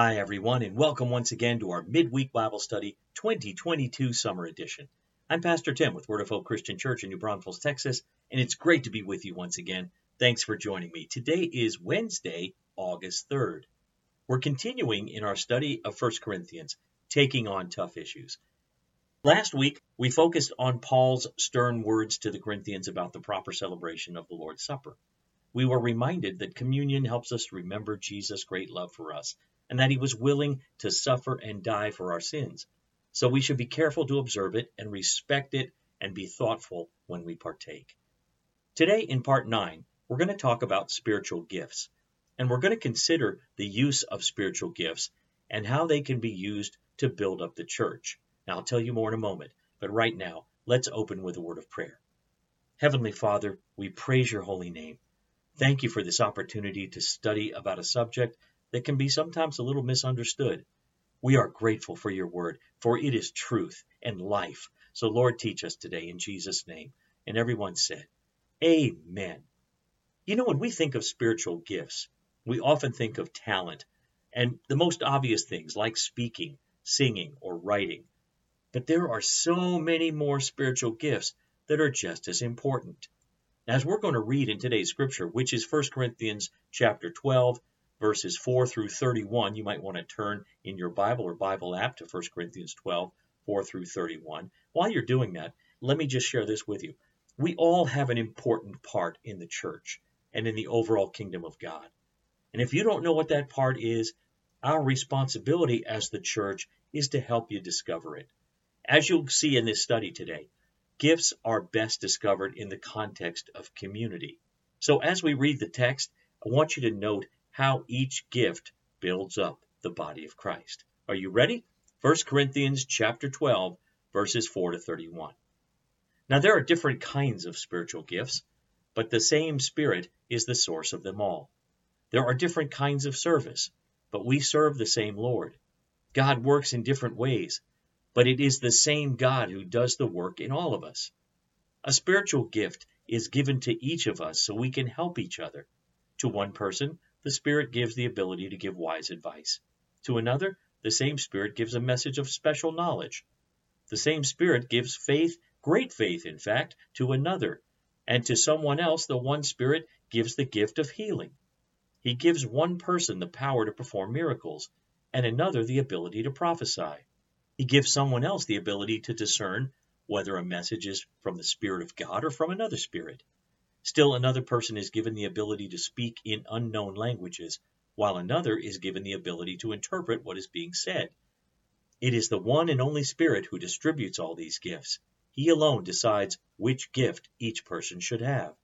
Hi, everyone, and welcome once again to our Midweek Bible Study 2022 Summer Edition. I'm Pastor Tim with Word of Hope Christian Church in New Braunfels, Texas, and it's great to be with you once again. Thanks for joining me. Today is Wednesday, August 3rd. We're continuing in our study of 1 Corinthians, taking on tough issues. Last week, we focused on Paul's stern words to the Corinthians about the proper celebration of the Lord's Supper. We were reminded that communion helps us remember Jesus' great love for us and that he was willing to suffer and die for our sins. So we should be careful to observe it and respect it and be thoughtful when we partake. Today, in part 9, we're going to talk about spiritual gifts, and we're going to consider the use of spiritual gifts and how they can be used to build up the church. Now, I'll tell you more in a moment, but right now, let's open with a word of prayer. Heavenly Father, we praise your holy name. Thank you for this opportunity to study about a subject that can be sometimes a little misunderstood. We are grateful for your word, for it is truth and life. So, Lord, teach us today in Jesus' name. And everyone said, Amen. You know, when we think of spiritual gifts, we often think of talent and the most obvious things like speaking, singing, or writing. But there are so many more spiritual gifts that are just as important. As we're going to read in today's scripture, which is 1 Corinthians chapter 12, verses 4 through 31. You might want to turn in your Bible or Bible app to 1 Corinthians 12, 4 through 31. While you're doing that, let me just share this with you. We all have an important part in the church and in the overall kingdom of God. And if you don't know what that part is, our responsibility as the church is to help you discover it. As you'll see in this study today, gifts are best discovered in the context of community. So as we read the text, I want you to note how each gift builds up the body of Christ. Are you ready? 1 Corinthians chapter 12 verses 4 to 31. Now there are different kinds of spiritual gifts, but the same Spirit is the source of them all. There are different kinds of service, but we serve the same Lord. God works in different ways, but it is the same God who does the work in all of us. A spiritual gift is given to each of us so we can help each other. To one person, the Spirit gives the ability to give wise advice. To another, the same Spirit gives a message of special knowledge. The same Spirit gives faith, great faith, in fact, to another. And to someone else, the one Spirit gives the gift of healing. He gives one person the power to perform miracles, and another the ability to prophesy. He gives someone else the ability to discern whether a message is from the Spirit of God or from another spirit. Still another person is given the ability to speak in unknown languages, while another is given the ability to interpret what is being said. It is the one and only Spirit who distributes all these gifts. He alone decides which gift each person should have.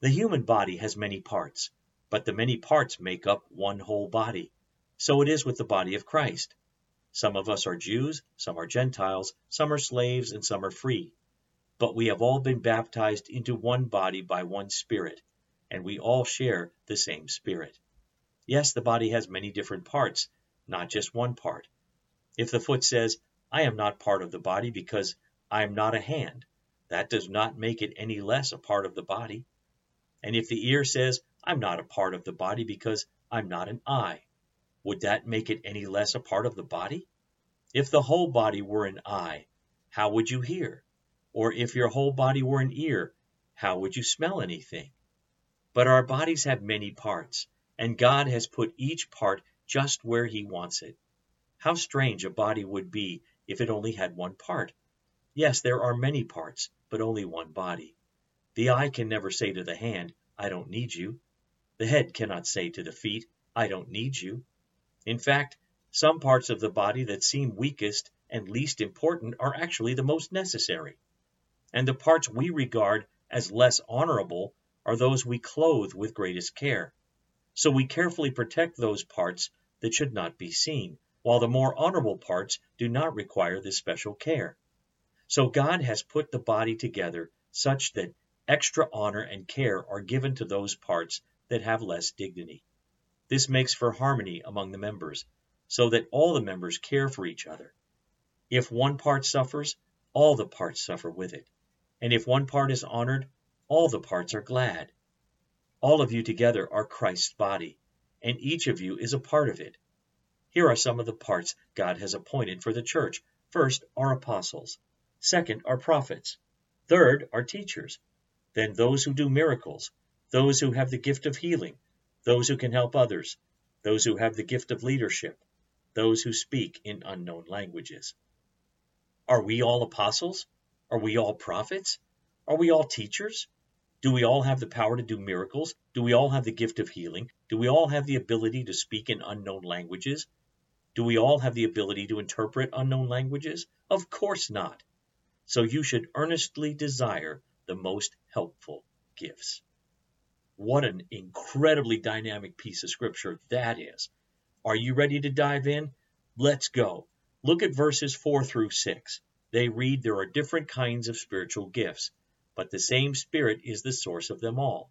The human body has many parts, but the many parts make up one whole body. So it is with the body of Christ. Some of us are Jews, some are Gentiles, some are slaves, and some are free. But we have all been baptized into one body by one Spirit, and we all share the same Spirit. Yes, the body has many different parts, not just one part. If the foot says, I am not part of the body because I am not a hand, that does not make it any less a part of the body. And if the ear says, I'm not a part of the body because I'm not an eye, would that make it any less a part of the body? If the whole body were an eye, how would you hear? Or if your whole body were an ear, how would you smell anything? But our bodies have many parts, and God has put each part just where He wants it. How strange a body would be if it only had one part. Yes, there are many parts, but only one body. The eye can never say to the hand, I don't need you. The head cannot say to the feet, I don't need you. In fact, some parts of the body that seem weakest and least important are actually the most necessary and the parts we regard as less honorable are those we clothe with greatest care. So we carefully protect those parts that should not be seen, while the more honorable parts do not require this special care. So God has put the body together such that extra honor and care are given to those parts that have less dignity. This makes for harmony among the members, so that all the members care for each other. If one part suffers, all the parts suffer with it. And if one part is honored, all the parts are glad. All of you together are Christ's body, and each of you is a part of it. Here are some of the parts God has appointed for the church. First are apostles. Second are prophets. Third are teachers. Then those who do miracles, those who have the gift of healing, those who can help others, those who have the gift of leadership, those who speak in unknown languages. Are we all apostles? Are we all prophets? Are we all teachers? Do we all have the power to do miracles? Do we all have the gift of healing? Do we all have the ability to speak in unknown languages? Do we all have the ability to interpret unknown languages? Of course not. So you should earnestly desire the most helpful gifts. What an incredibly dynamic piece of scripture that is. Are you ready to dive in? Let's go. Look at verses 4 through 6. They read, There are different kinds of spiritual gifts, but the same Spirit is the source of them all.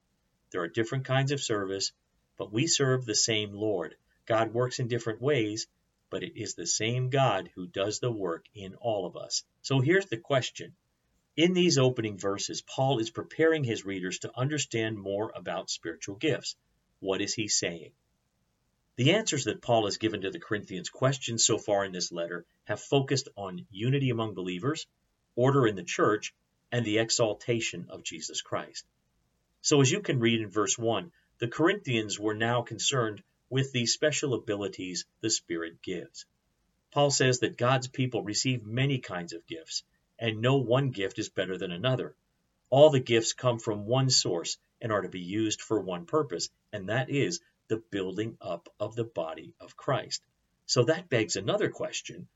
There are different kinds of service, but we serve the same Lord. God works in different ways, but it is the same God who does the work in all of us. So here's the question. In these opening verses, Paul is preparing his readers to understand more about spiritual gifts. What is he saying? The answers that Paul has given to the Corinthians questions so far in this letter have focused on unity among believers, order in the church, and the exaltation of Jesus Christ. So, as you can read in verse 1, the Corinthians were now concerned with the special abilities the Spirit gives. Paul says that God's people receive many kinds of gifts, and no one gift is better than another. All the gifts come from one source and are to be used for one purpose, and that is the building up of the body of Christ. So that begs another question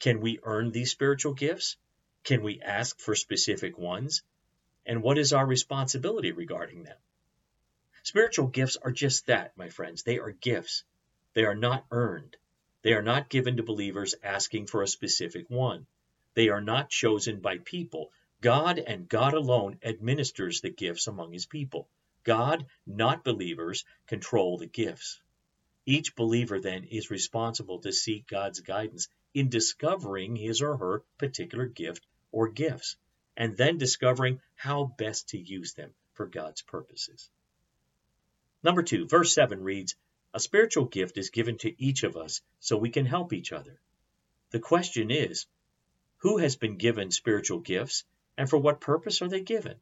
Can we earn these spiritual gifts? Can we ask for specific ones? And what is our responsibility regarding them? Spiritual gifts are just that, my friends. They are gifts. They are not earned. They are not given to believers asking for a specific one. They are not chosen by people. God and God alone administers the gifts among his people. God, not believers, control the gifts. Each believer then is responsible to seek God's guidance in discovering his or her particular gift or gifts, and then discovering how best to use them for God's purposes. Number two, verse 7 reads, A spiritual gift is given to each of us so we can help each other. The question is, who has been given spiritual gifts and for what purpose are they given?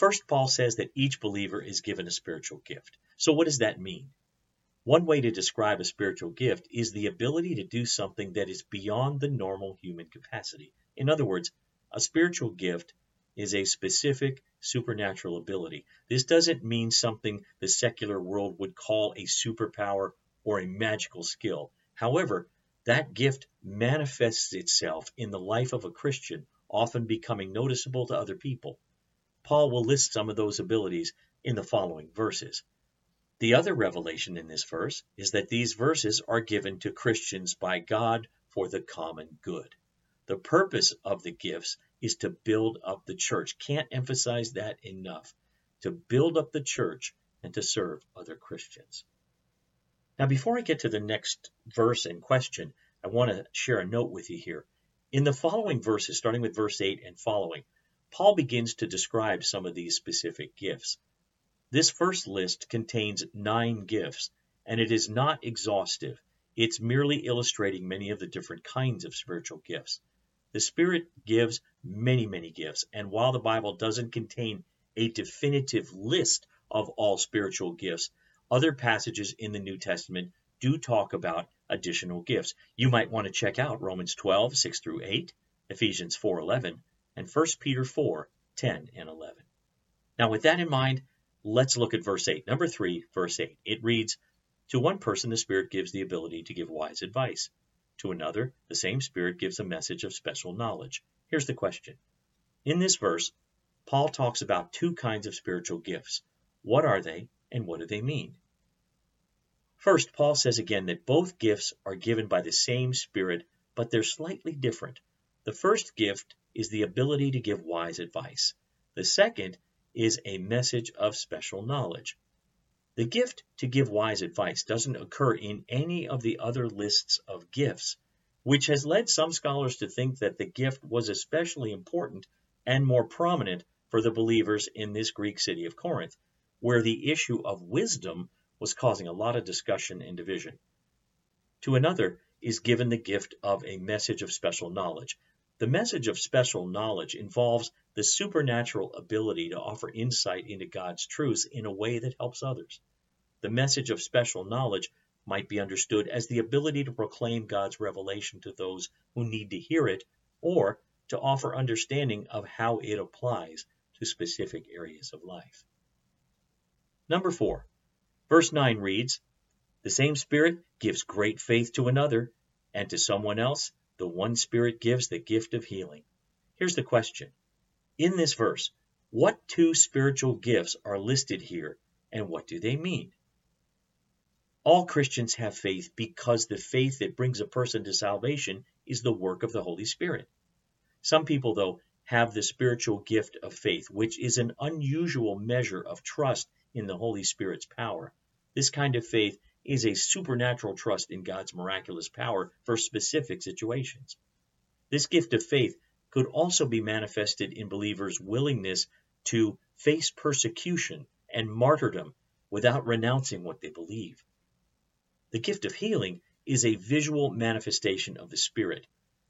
First, Paul says that each believer is given a spiritual gift. So, what does that mean? One way to describe a spiritual gift is the ability to do something that is beyond the normal human capacity. In other words, a spiritual gift is a specific supernatural ability. This doesn't mean something the secular world would call a superpower or a magical skill. However, that gift manifests itself in the life of a Christian, often becoming noticeable to other people. Paul will list some of those abilities in the following verses. The other revelation in this verse is that these verses are given to Christians by God for the common good. The purpose of the gifts is to build up the church. Can't emphasize that enough. To build up the church and to serve other Christians. Now, before I get to the next verse and question, I want to share a note with you here. In the following verses, starting with verse 8 and following, Paul begins to describe some of these specific gifts. This first list contains nine gifts, and it is not exhaustive. It's merely illustrating many of the different kinds of spiritual gifts. The Spirit gives many, many gifts, and while the Bible doesn't contain a definitive list of all spiritual gifts, other passages in the New Testament do talk about additional gifts. You might want to check out Romans 12, 6 through 8, Ephesians 4, 11, and 1 Peter 4 10 and 11. Now, with that in mind, let's look at verse 8. Number 3, verse 8. It reads To one person, the Spirit gives the ability to give wise advice. To another, the same Spirit gives a message of special knowledge. Here's the question In this verse, Paul talks about two kinds of spiritual gifts. What are they, and what do they mean? First, Paul says again that both gifts are given by the same Spirit, but they're slightly different. The first gift is the ability to give wise advice. The second is a message of special knowledge. The gift to give wise advice doesn't occur in any of the other lists of gifts, which has led some scholars to think that the gift was especially important and more prominent for the believers in this Greek city of Corinth, where the issue of wisdom was causing a lot of discussion and division. To another is given the gift of a message of special knowledge. The message of special knowledge involves the supernatural ability to offer insight into God's truths in a way that helps others. The message of special knowledge might be understood as the ability to proclaim God's revelation to those who need to hear it or to offer understanding of how it applies to specific areas of life. Number four, verse 9 reads, The same Spirit gives great faith to another, and to someone else, the one Spirit gives the gift of healing. Here's the question In this verse, what two spiritual gifts are listed here, and what do they mean? All Christians have faith because the faith that brings a person to salvation is the work of the Holy Spirit. Some people, though, have the spiritual gift of faith, which is an unusual measure of trust in the Holy Spirit's power. This kind of faith is a supernatural trust in God's miraculous power for specific situations. This gift of faith could also be manifested in believers' willingness to face persecution and martyrdom without renouncing what they believe. The gift of healing is a visual manifestation of the Spirit.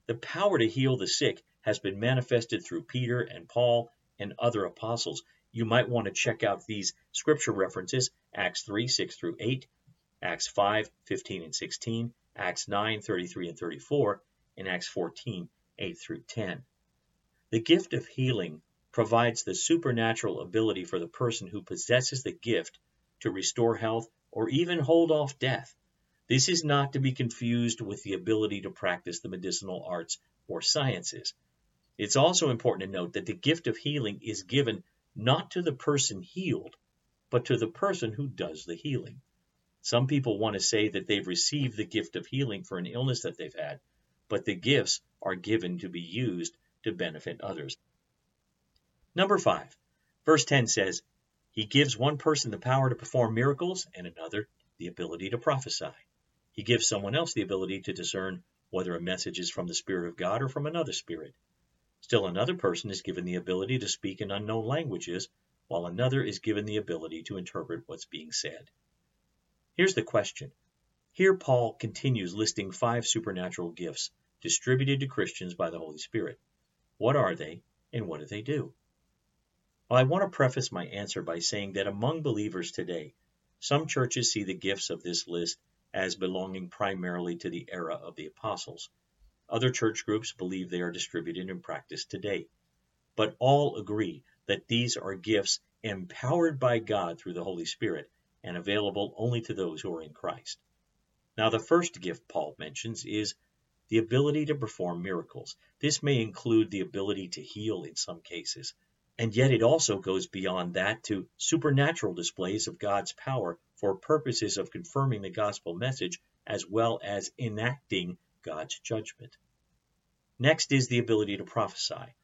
The power to heal the sick has been manifested through Peter and Paul and other apostles. You might want to check out these scripture references Acts 3 6 through 8, Acts 5 15 and 16, Acts 9 33 and 34, and Acts 14 8 through 10. The gift of healing provides the supernatural ability for the person who possesses the gift to restore health or even hold off death. This is not to be confused with the ability to practice the medicinal arts or sciences. It's also important to note that the gift of healing is given not to the person healed, but to the person who does the healing. Some people want to say that they've received the gift of healing for an illness that they've had, but the gifts are given to be used to benefit others. Number five, verse 10 says, He gives one person the power to perform miracles and another the ability to prophesy. He gives someone else the ability to discern whether a message is from the Spirit of God or from another spirit. Still another person is given the ability to speak in unknown languages, while another is given the ability to interpret what's being said. Here's the question. Here Paul continues listing five supernatural gifts distributed to Christians by the Holy Spirit. What are they, and what do they do? Well, I want to preface my answer by saying that among believers today, some churches see the gifts of this list as belonging primarily to the era of the apostles. Other church groups believe they are distributed and practiced today. But all agree that these are gifts empowered by God through the Holy Spirit and available only to those who are in Christ. Now, the first gift Paul mentions is the ability to perform miracles. This may include the ability to heal in some cases, and yet it also goes beyond that to supernatural displays of God's power for purposes of confirming the gospel message as well as enacting God's judgment. Next is the ability to prophesy.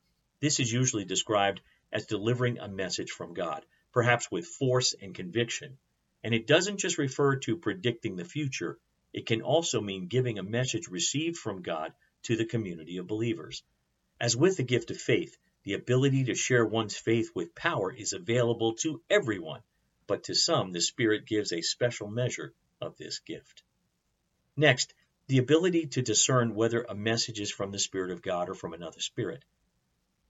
This is usually described as delivering a message from God, perhaps with force and conviction. And it doesn't just refer to predicting the future, it can also mean giving a message received from God to the community of believers. As with the gift of faith, the ability to share one's faith with power is available to everyone, but to some the Spirit gives a special measure of this gift. Next, the ability to discern whether a message is from the Spirit of God or from another spirit.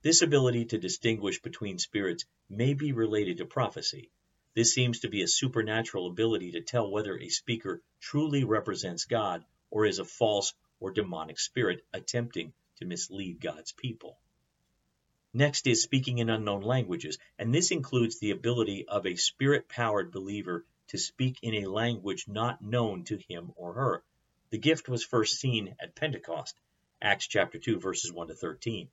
This ability to distinguish between spirits may be related to prophecy. This seems to be a supernatural ability to tell whether a speaker truly represents God or is a false or demonic spirit attempting to mislead God's people. Next is speaking in unknown languages, and this includes the ability of a spirit powered believer to speak in a language not known to him or her. The gift was first seen at Pentecost, Acts chapter 2 verses 1 to 13.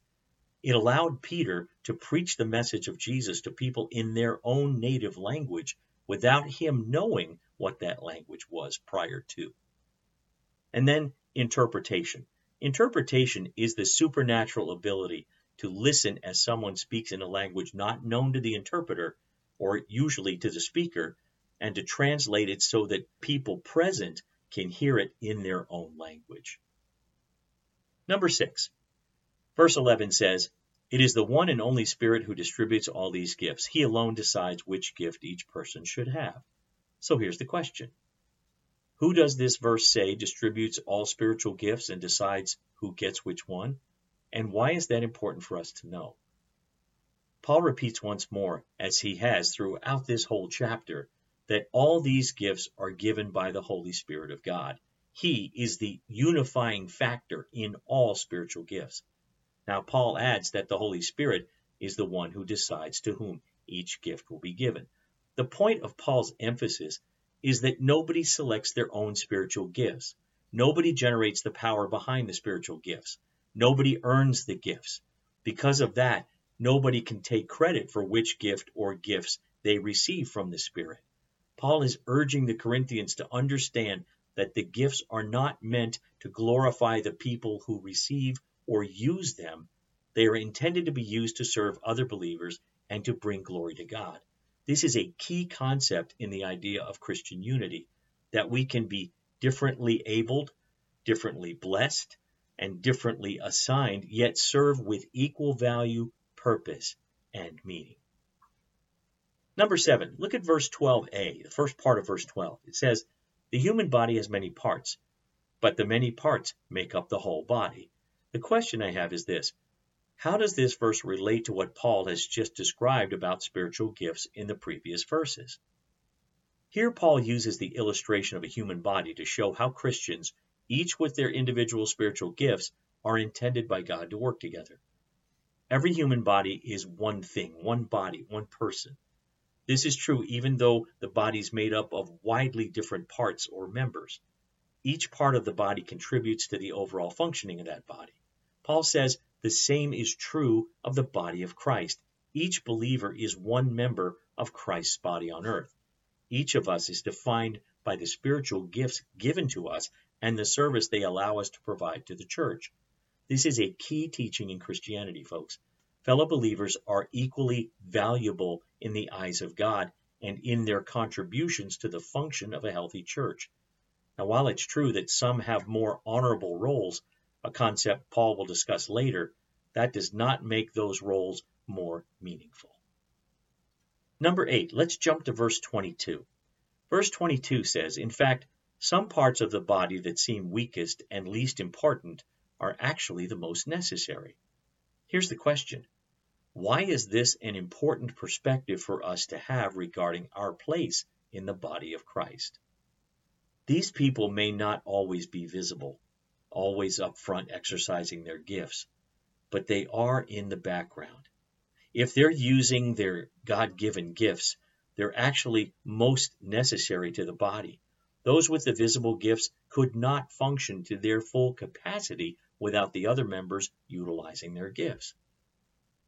It allowed Peter to preach the message of Jesus to people in their own native language without him knowing what that language was prior to. And then interpretation. Interpretation is the supernatural ability to listen as someone speaks in a language not known to the interpreter, or usually to the speaker, and to translate it so that people present can hear it in their own language. Number six, verse 11 says, It is the one and only Spirit who distributes all these gifts. He alone decides which gift each person should have. So here's the question Who does this verse say distributes all spiritual gifts and decides who gets which one? And why is that important for us to know? Paul repeats once more, as he has throughout this whole chapter, that all these gifts are given by the Holy Spirit of God. He is the unifying factor in all spiritual gifts. Now, Paul adds that the Holy Spirit is the one who decides to whom each gift will be given. The point of Paul's emphasis is that nobody selects their own spiritual gifts. Nobody generates the power behind the spiritual gifts. Nobody earns the gifts. Because of that, nobody can take credit for which gift or gifts they receive from the Spirit. Paul is urging the Corinthians to understand that the gifts are not meant to glorify the people who receive or use them. They are intended to be used to serve other believers and to bring glory to God. This is a key concept in the idea of Christian unity that we can be differently abled, differently blessed, and differently assigned, yet serve with equal value, purpose, and meaning. Number seven, look at verse 12a, the first part of verse 12. It says, The human body has many parts, but the many parts make up the whole body. The question I have is this How does this verse relate to what Paul has just described about spiritual gifts in the previous verses? Here, Paul uses the illustration of a human body to show how Christians each with their individual spiritual gifts, are intended by God to work together. Every human body is one thing, one body, one person. This is true even though the body is made up of widely different parts or members. Each part of the body contributes to the overall functioning of that body. Paul says the same is true of the body of Christ. Each believer is one member of Christ's body on earth. Each of us is defined by the spiritual gifts given to us and the service they allow us to provide to the church. This is a key teaching in Christianity, folks. Fellow believers are equally valuable in the eyes of God and in their contributions to the function of a healthy church. Now, while it's true that some have more honorable roles, a concept Paul will discuss later, that does not make those roles more meaningful. Number eight, let's jump to verse 22. Verse 22 says, In fact, some parts of the body that seem weakest and least important are actually the most necessary. Here's the question Why is this an important perspective for us to have regarding our place in the body of Christ? These people may not always be visible, always up front exercising their gifts, but they are in the background. If they're using their God given gifts, they're actually most necessary to the body. Those with the visible gifts could not function to their full capacity without the other members utilizing their gifts.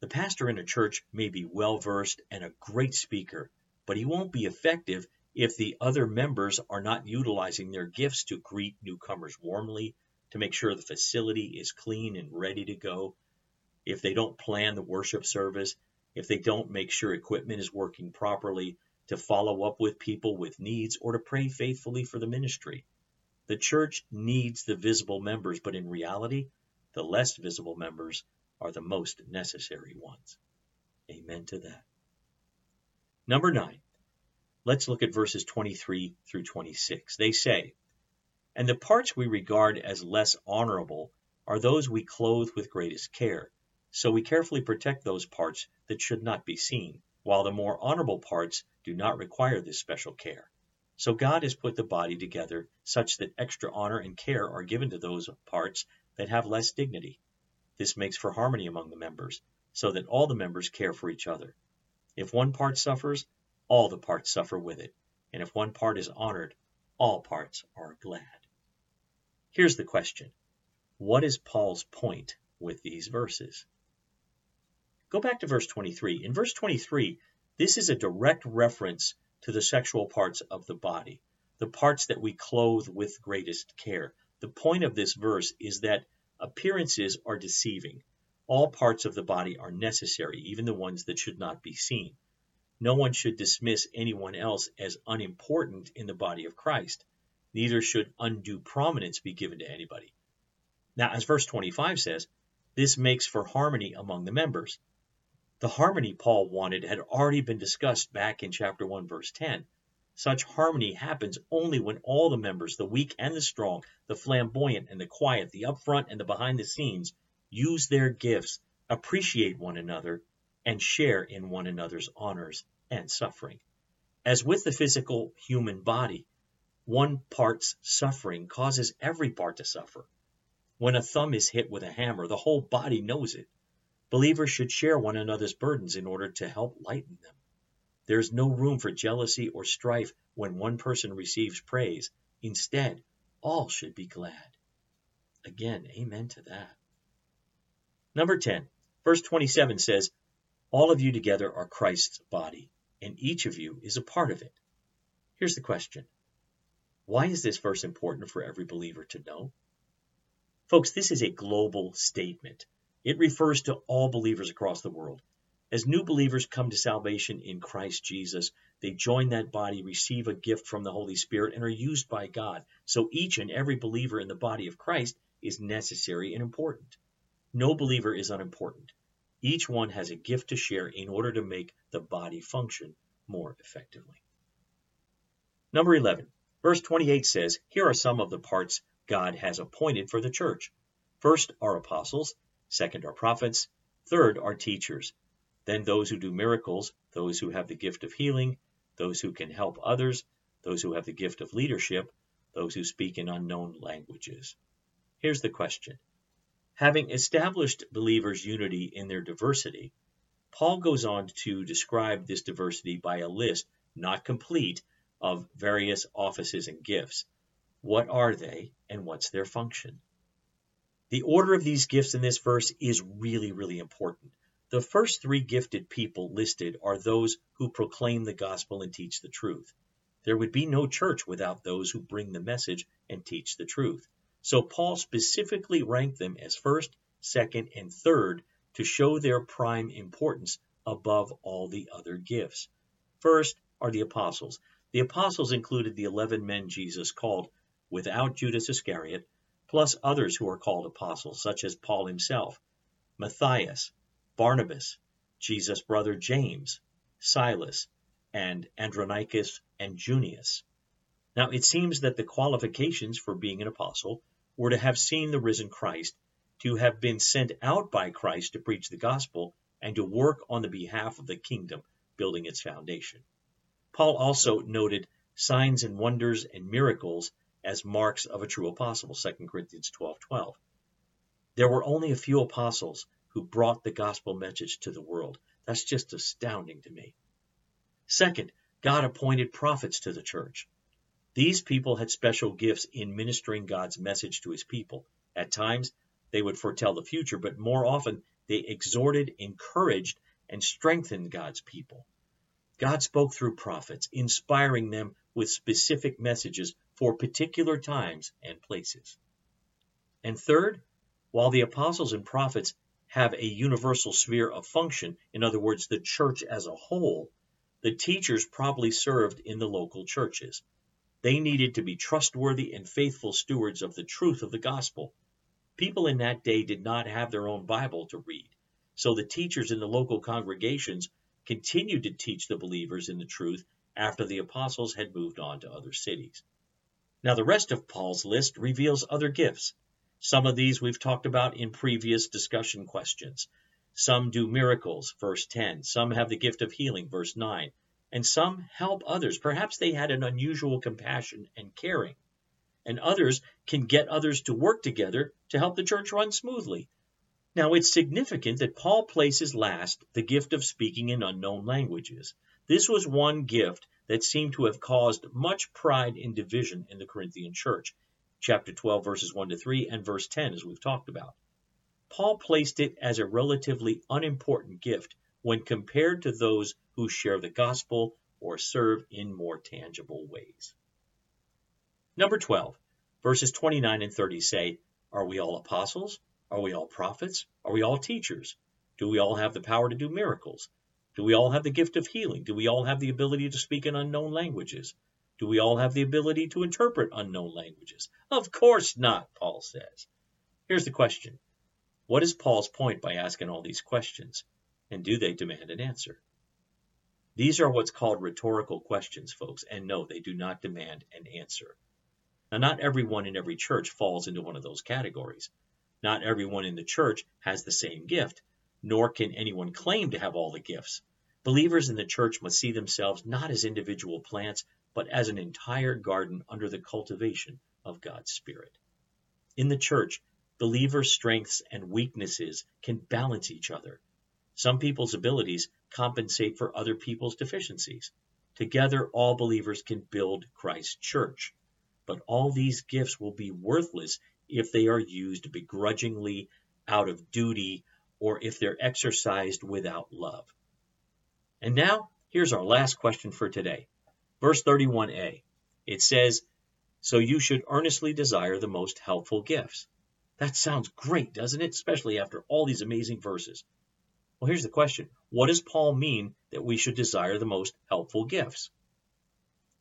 The pastor in a church may be well versed and a great speaker, but he won't be effective if the other members are not utilizing their gifts to greet newcomers warmly, to make sure the facility is clean and ready to go, if they don't plan the worship service, if they don't make sure equipment is working properly, to follow up with people with needs, or to pray faithfully for the ministry. The church needs the visible members, but in reality, the less visible members are the most necessary ones. Amen to that. Number nine, let's look at verses 23 through 26. They say, And the parts we regard as less honorable are those we clothe with greatest care. So we carefully protect those parts that should not be seen while the more honorable parts do not require this special care. So God has put the body together such that extra honor and care are given to those parts that have less dignity. This makes for harmony among the members, so that all the members care for each other. If one part suffers, all the parts suffer with it, and if one part is honored, all parts are glad. Here's the question What is Paul's point with these verses? Go back to verse 23. In verse 23, this is a direct reference to the sexual parts of the body, the parts that we clothe with greatest care. The point of this verse is that appearances are deceiving. All parts of the body are necessary, even the ones that should not be seen. No one should dismiss anyone else as unimportant in the body of Christ. Neither should undue prominence be given to anybody. Now, as verse 25 says, this makes for harmony among the members. The harmony Paul wanted had already been discussed back in chapter 1, verse 10. Such harmony happens only when all the members, the weak and the strong, the flamboyant and the quiet, the upfront and the behind the scenes, use their gifts, appreciate one another, and share in one another's honors and suffering. As with the physical human body, one part's suffering causes every part to suffer. When a thumb is hit with a hammer, the whole body knows it. Believers should share one another's burdens in order to help lighten them. There is no room for jealousy or strife when one person receives praise. Instead, all should be glad. Again, amen to that. Number 10, verse 27 says, All of you together are Christ's body, and each of you is a part of it. Here's the question Why is this verse important for every believer to know? Folks, this is a global statement. It refers to all believers across the world. As new believers come to salvation in Christ Jesus, they join that body, receive a gift from the Holy Spirit, and are used by God. So each and every believer in the body of Christ is necessary and important. No believer is unimportant. Each one has a gift to share in order to make the body function more effectively. Number 11, verse 28 says, Here are some of the parts God has appointed for the church. First are apostles, second are prophets, third are teachers, then those who do miracles, those who have the gift of healing, those who can help others, those who have the gift of leadership, those who speak in unknown languages. Here's the question. Having established believers' unity in their diversity, Paul goes on to describe this diversity by a list, not complete, of various offices and gifts. What are they and what's their function? The order of these gifts in this verse is really, really important. The first three gifted people listed are those who proclaim the gospel and teach the truth. There would be no church without those who bring the message and teach the truth. So Paul specifically ranked them as first, second, and third to show their prime importance above all the other gifts. First are the apostles. The apostles included the 11 men Jesus called without Judas Iscariot, plus others who are called apostles, such as Paul himself, Matthias, Barnabas, Jesus' brother James, Silas, and Andronicus and Junius. Now it seems that the qualifications for being an apostle were to have seen the risen Christ, to have been sent out by Christ to preach the gospel, and to work on the behalf of the kingdom, building its foundation. Paul also noted signs and wonders and miracles as marks of a true apostle, 2 Corinthians 12:12. There were only a few apostles who brought the gospel message to the world. That's just astounding to me. Second, God appointed prophets to the church. These people had special gifts in ministering God's message to his people. At times, they would foretell the future, but more often, they exhorted, encouraged, and strengthened God's people. God spoke through prophets, inspiring them with specific messages for particular times and places. And third, while the apostles and prophets have a universal sphere of function, in other words, the church as a whole, the teachers probably served in the local churches. They needed to be trustworthy and faithful stewards of the truth of the gospel. People in that day did not have their own Bible to read, so the teachers in the local congregations continued to teach the believers in the truth after the apostles had moved on to other cities. Now, the rest of Paul's list reveals other gifts. Some of these we've talked about in previous discussion questions. Some do miracles, verse 10. Some have the gift of healing, verse 9. And some help others. Perhaps they had an unusual compassion and caring. And others can get others to work together to help the church run smoothly. Now, it's significant that Paul places last the gift of speaking in unknown languages. This was one gift that seemed to have caused much pride and division in the Corinthian church chapter 12, verses 1 to 3, and verse 10, as we've talked about. Paul placed it as a relatively unimportant gift when compared to those who share the gospel or serve in more tangible ways. Number 12, verses 29 and 30 say, Are we all apostles? Are we all prophets? Are we all teachers? Do we all have the power to do miracles? Do we all have the gift of healing? Do we all have the ability to speak in unknown languages? Do we all have the ability to interpret unknown languages? Of course not, Paul says. Here's the question What is Paul's point by asking all these questions? And do they demand an answer? These are what's called rhetorical questions, folks, and no, they do not demand an answer. Now, not everyone in every church falls into one of those categories. Not everyone in the church has the same gift, nor can anyone claim to have all the gifts. Believers in the church must see themselves not as individual plants, but as an entire garden under the cultivation of God's Spirit. In the church, believers' strengths and weaknesses can balance each other. Some people's abilities compensate for other people's deficiencies. Together, all believers can build Christ's church. But all these gifts will be worthless if they are used begrudgingly, out of duty, or if they're exercised without love. And now, here's our last question for today. Verse 31a. It says, So you should earnestly desire the most helpful gifts. That sounds great, doesn't it? Especially after all these amazing verses. Well, here's the question What does Paul mean that we should desire the most helpful gifts?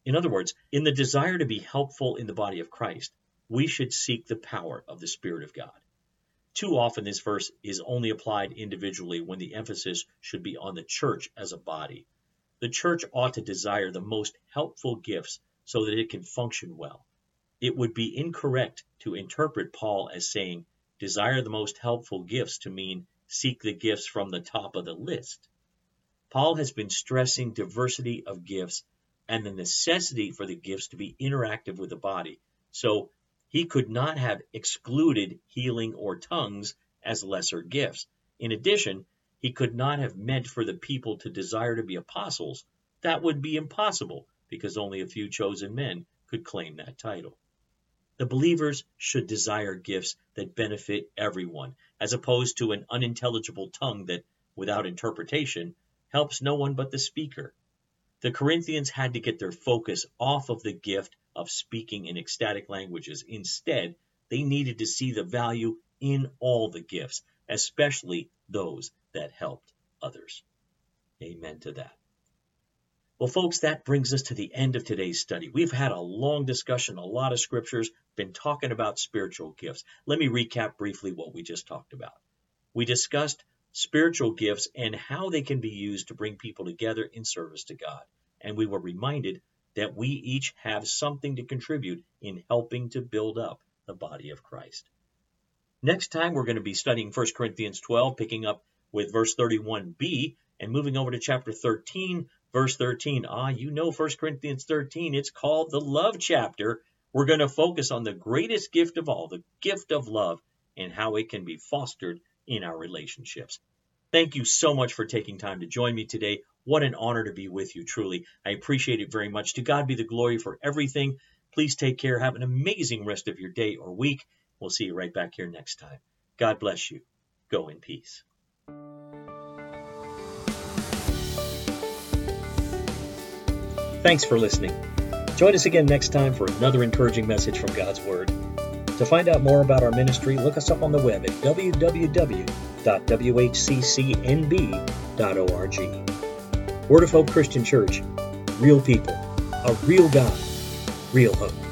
In other words, in the desire to be helpful in the body of Christ, we should seek the power of the Spirit of God. Too often, this verse is only applied individually when the emphasis should be on the church as a body. The church ought to desire the most helpful gifts so that it can function well. It would be incorrect to interpret Paul as saying, desire the most helpful gifts to mean seek the gifts from the top of the list. Paul has been stressing diversity of gifts and the necessity for the gifts to be interactive with the body. So he could not have excluded healing or tongues as lesser gifts. In addition, he could not have meant for the people to desire to be apostles. That would be impossible because only a few chosen men could claim that title. The believers should desire gifts that benefit everyone, as opposed to an unintelligible tongue that, without interpretation, helps no one but the speaker. The Corinthians had to get their focus off of the gift of speaking in ecstatic languages. Instead, they needed to see the value in all the gifts, especially those that helped others. Amen to that. Well, folks, that brings us to the end of today's study. We've had a long discussion, a lot of scriptures, been talking about spiritual gifts. Let me recap briefly what we just talked about. We discussed spiritual gifts and how they can be used to bring people together in service to God. And we were reminded that we each have something to contribute in helping to build up the body of Christ. Next time, we're going to be studying 1 Corinthians 12, picking up with verse 31b and moving over to chapter 13, verse 13. Ah, you know 1 Corinthians 13, it's called the love chapter. We're going to focus on the greatest gift of all, the gift of love, and how it can be fostered in our relationships. Thank you so much for taking time to join me today. What an honor to be with you, truly. I appreciate it very much. To God be the glory for everything. Please take care. Have an amazing rest of your day or week. We'll see you right back here next time. God bless you. Go in peace. Thanks for listening. Join us again next time for another encouraging message from God's Word. To find out more about our ministry, look us up on the web at www.whccnb.org. Word of Hope Christian Church. Real people, a real God, real hope.